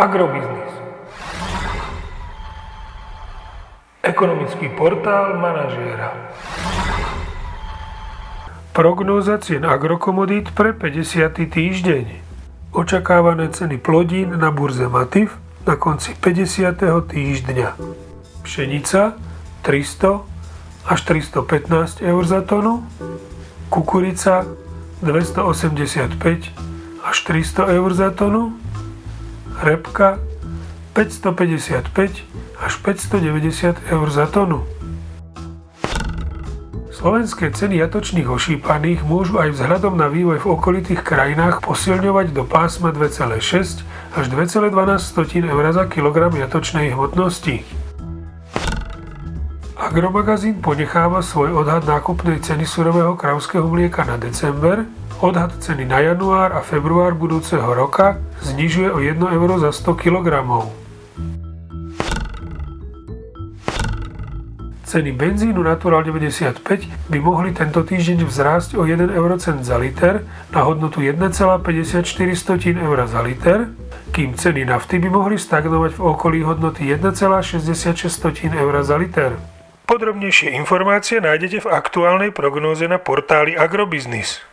Agrobiznis. Ekonomický portál manažéra. Prognóza cien agrokomodít pre 50. týždeň. Očakávané ceny plodín na burze Matif na konci 50. týždňa. Pšenica 300 až 315 eur za tonu, kukurica 285 až 300 eur za tonu, repka 555 až 590 eur za tonu. Slovenské ceny jatočných ošípaných môžu aj vzhľadom na vývoj v okolitých krajinách posilňovať do pásma 2,6 až 2,12 eur za kilogram jatočnej hmotnosti. Agromagazín ponecháva svoj odhad nákupnej ceny surového kravského mlieka na december, odhad ceny na január a február budúceho roka znižuje o 1 euro za 100 kg. Ceny benzínu Natural 95 by mohli tento týždeň vzrásť o 1 eurocent za liter na hodnotu 1,54 eur za liter, kým ceny nafty by mohli stagnovať v okolí hodnoty 1,66 eur za liter. Podrobnejšie informácie nájdete v aktuálnej prognóze na portáli Agrobiznis.